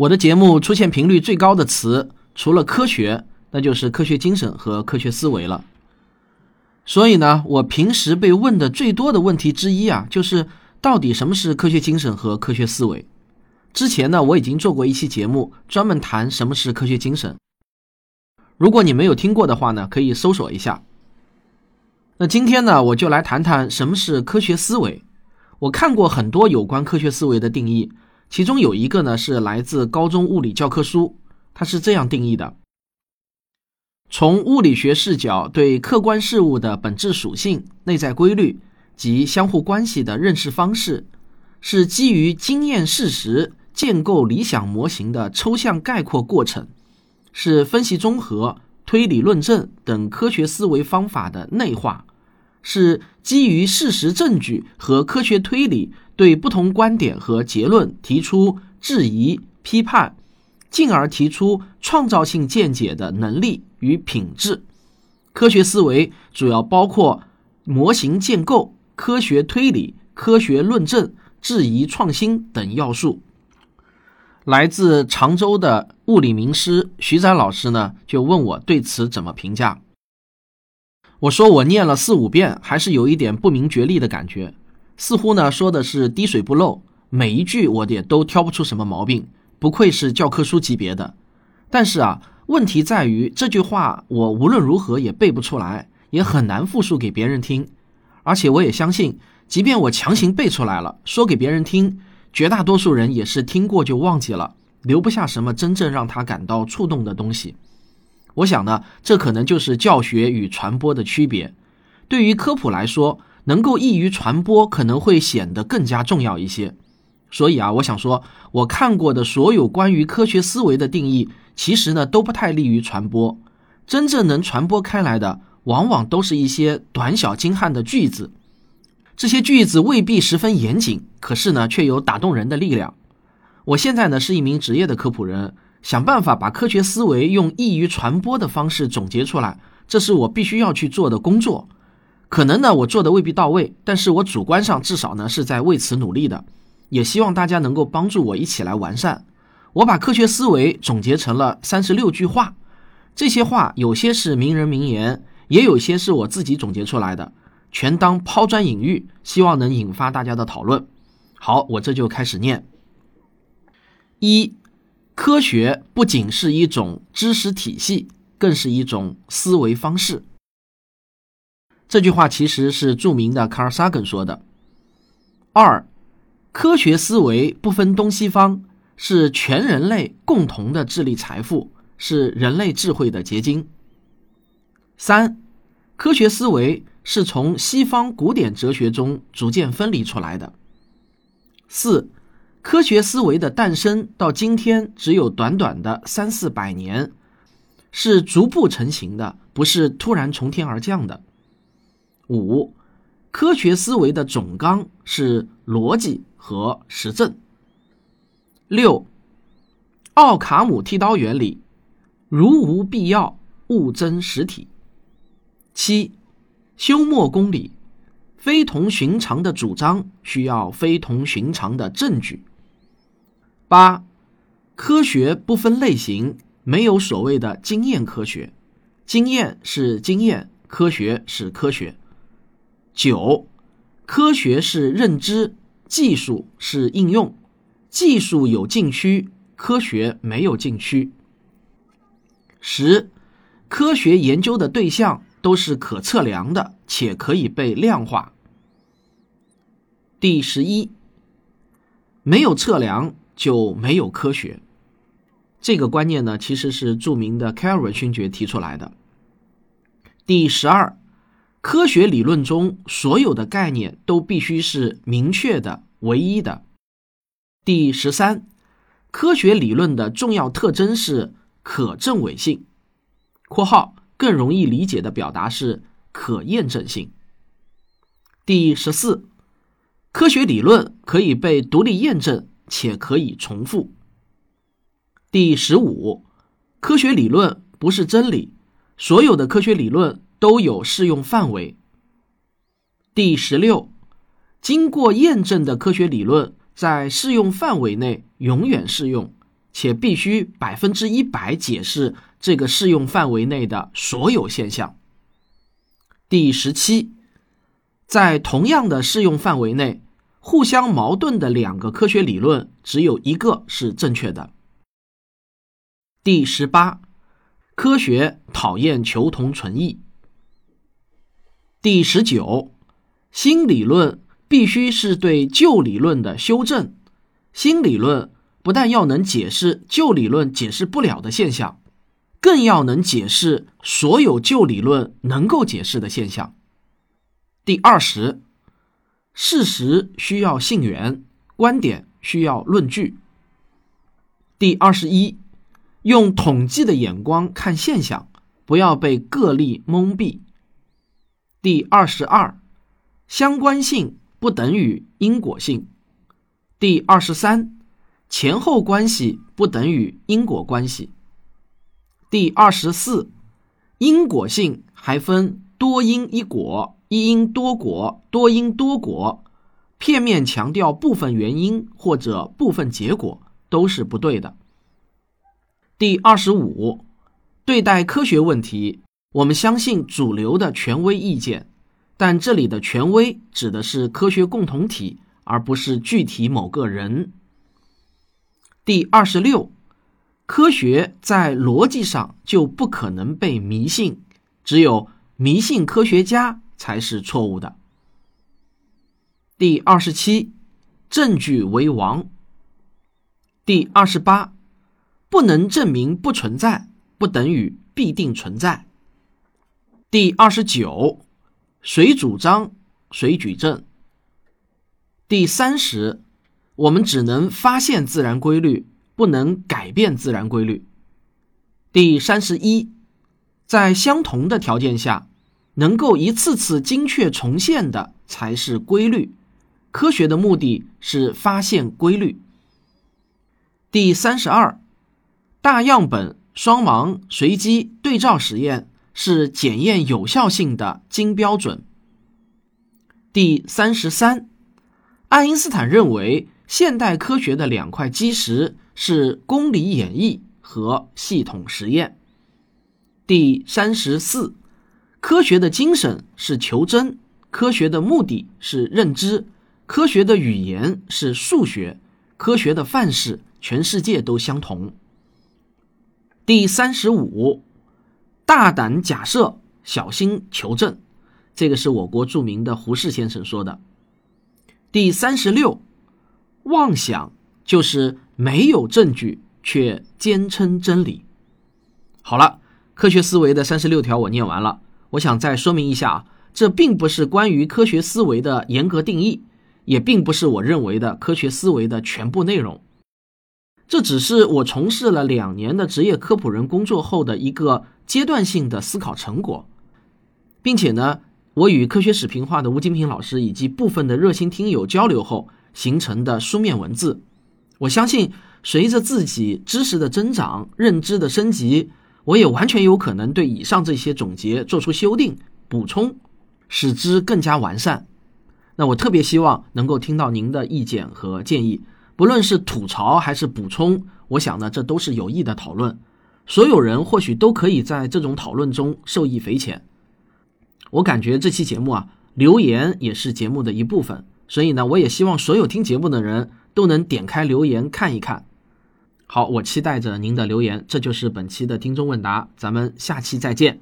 我的节目出现频率最高的词，除了科学，那就是科学精神和科学思维了。所以呢，我平时被问的最多的问题之一啊，就是到底什么是科学精神和科学思维？之前呢，我已经做过一期节目，专门谈什么是科学精神。如果你没有听过的话呢，可以搜索一下。那今天呢，我就来谈谈什么是科学思维。我看过很多有关科学思维的定义，其中有一个呢是来自高中物理教科书，它是这样定义的。从物理学视角对客观事物的本质属性、内在规律及相互关系的认识方式，是基于经验事实建构理想模型的抽象概括过程，是分析综合、推理论证等科学思维方法的内化，是基于事实证据和科学推理对不同观点和结论提出质疑、批判。进而提出创造性见解的能力与品质。科学思维主要包括模型建构、科学推理、科学论证、质疑创新等要素。来自常州的物理名师徐展老师呢，就问我对此怎么评价。我说我念了四五遍，还是有一点不明觉厉的感觉，似乎呢说的是滴水不漏，每一句我也都挑不出什么毛病。不愧是教科书级别的，但是啊，问题在于这句话我无论如何也背不出来，也很难复述给别人听。而且我也相信，即便我强行背出来了，说给别人听，绝大多数人也是听过就忘记了，留不下什么真正让他感到触动的东西。我想呢，这可能就是教学与传播的区别。对于科普来说，能够易于传播，可能会显得更加重要一些。所以啊，我想说，我看过的所有关于科学思维的定义，其实呢都不太利于传播。真正能传播开来的，往往都是一些短小精悍的句子。这些句子未必十分严谨，可是呢，却有打动人的力量。我现在呢是一名职业的科普人，想办法把科学思维用易于传播的方式总结出来，这是我必须要去做的工作。可能呢，我做的未必到位，但是我主观上至少呢是在为此努力的。也希望大家能够帮助我一起来完善。我把科学思维总结成了三十六句话，这些话有些是名人名言，也有些是我自己总结出来的，全当抛砖引玉，希望能引发大家的讨论。好，我这就开始念。一，科学不仅是一种知识体系，更是一种思维方式。这句话其实是著名的卡尔萨根说的。二。科学思维不分东西方，是全人类共同的智力财富，是人类智慧的结晶。三，科学思维是从西方古典哲学中逐渐分离出来的。四，科学思维的诞生到今天只有短短的三四百年，是逐步成型的，不是突然从天而降的。五。科学思维的总纲是逻辑和实证。六，奥卡姆剃刀原理，如无必要，勿增实体。七，休谟公理，非同寻常的主张需要非同寻常的证据。八，科学不分类型，没有所谓的经验科学，经验是经验，科学是科学。九，科学是认知，技术是应用，技术有禁区，科学没有禁区。十，科学研究的对象都是可测量的，且可以被量化。第十一，没有测量就没有科学。这个观念呢，其实是著名的凯尔文勋爵提出来的。第十二。科学理论中所有的概念都必须是明确的、唯一的。第十三，科学理论的重要特征是可证伪性（括号更容易理解的表达是可验证性）。第十四，科学理论可以被独立验证且可以重复。第十五，科学理论不是真理，所有的科学理论。都有适用范围。第十六，经过验证的科学理论在适用范围内永远适用，且必须百分之一百解释这个适用范围内的所有现象。第十七，在同样的适用范围内，互相矛盾的两个科学理论只有一个是正确的。第十八，科学讨厌求同存异。第十九，新理论必须是对旧理论的修正。新理论不但要能解释旧理论解释不了的现象，更要能解释所有旧理论能够解释的现象。第二十，事实需要信源，观点需要论据。第二十一，用统计的眼光看现象，不要被个例蒙蔽。第二十二，相关性不等于因果性。第二十三，前后关系不等于因果关系。第二十四，因果性还分多因一果、一因多果、多因多果，片面强调部分原因或者部分结果都是不对的。第二十五，对待科学问题，我们相信主流的权威意见，但这里的权威指的是科学共同体。而不是具体某个人。第二十六，科学在逻辑上就不可能被迷信，只有迷信科学家才是错误的。第二十七，证据为王。第二十八，不能证明不存在，不等于必定存在。第二十九，谁主张谁举证。第三十，我们只能发现自然规律，不能改变自然规律。第三十一，在相同的条件下，能够一次次精确重现的才是规律。科学的目的是发现规律。第三十二，大样本、双盲、随机对照实验是检验有效性的金标准。第三十三。爱因斯坦认为，现代科学的两块基石是公理演绎和系统实验。第三十四，科学的精神是求真，科学的目的是认知，科学的语言是数学，科学的范式全世界都相同。第三十五，大胆假设，小心求证，这个是我国著名的胡适先生说的。第三十六，妄想就是没有证据却坚称真理。好了，科学思维的三十六条我念完了。我想再说明一下啊，这并不是关于科学思维的严格定义，也并不是我认为的科学思维的全部内容。这只是我从事了两年的职业科普人工作后的一个阶段性的思考成果，并且呢。我与科学史评化的吴金平老师以及部分的热心听友交流后形成的书面文字，我相信随着自己知识的增长、认知的升级，我也完全有可能对以上这些总结做出修订、补充，使之更加完善。那我特别希望能够听到您的意见和建议，不论是吐槽还是补充，我想呢，这都是有益的讨论，所有人或许都可以在这种讨论中受益匪浅。我感觉这期节目啊，留言也是节目的一部分，所以呢，我也希望所有听节目的人都能点开留言看一看。好，我期待着您的留言。这就是本期的听众问答，咱们下期再见。